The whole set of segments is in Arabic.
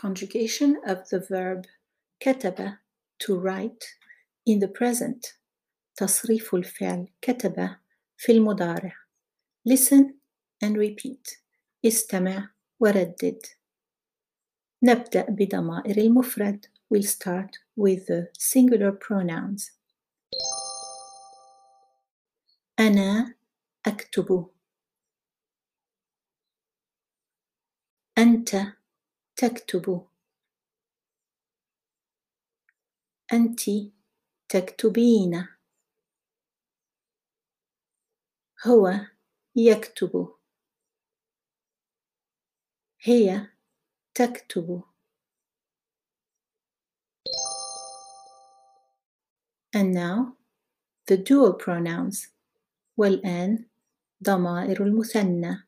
conjugation of the verb كتب to write in the present تصريف الفعل كتب في المضارع listen and repeat استمع وردد نبدأ بضمائر المفرد we'll start with the singular pronouns أنا أكتب أنت تكتب. أنت تكتبين. هو يكتب. هي تكتب. And now the dual pronouns. والآن ضمائر المثنى.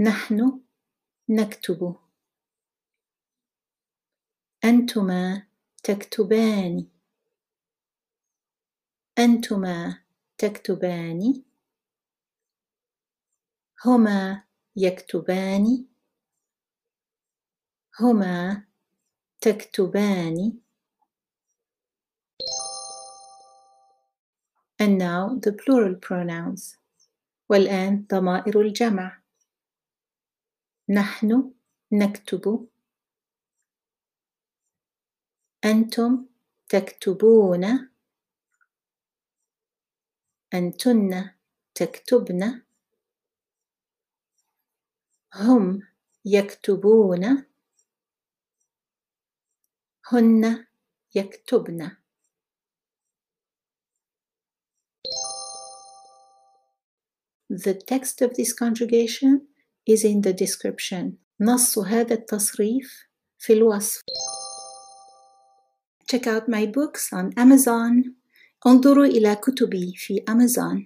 نحن نكتب. أنتما تكتبان. أنتما تكتبان. هما يكتبان. هما تكتبان. And now the plural pronouns. والآن ضمائر الجمع. نحن نكتب. أنتم تكتبون. أنتن تكتبن. هم يكتبون. هن يكتبن. The text of this conjugation is in the description. نص هذا التصريف في الوصف. Check out my books on Amazon. انظروا إلى كتبي في Amazon.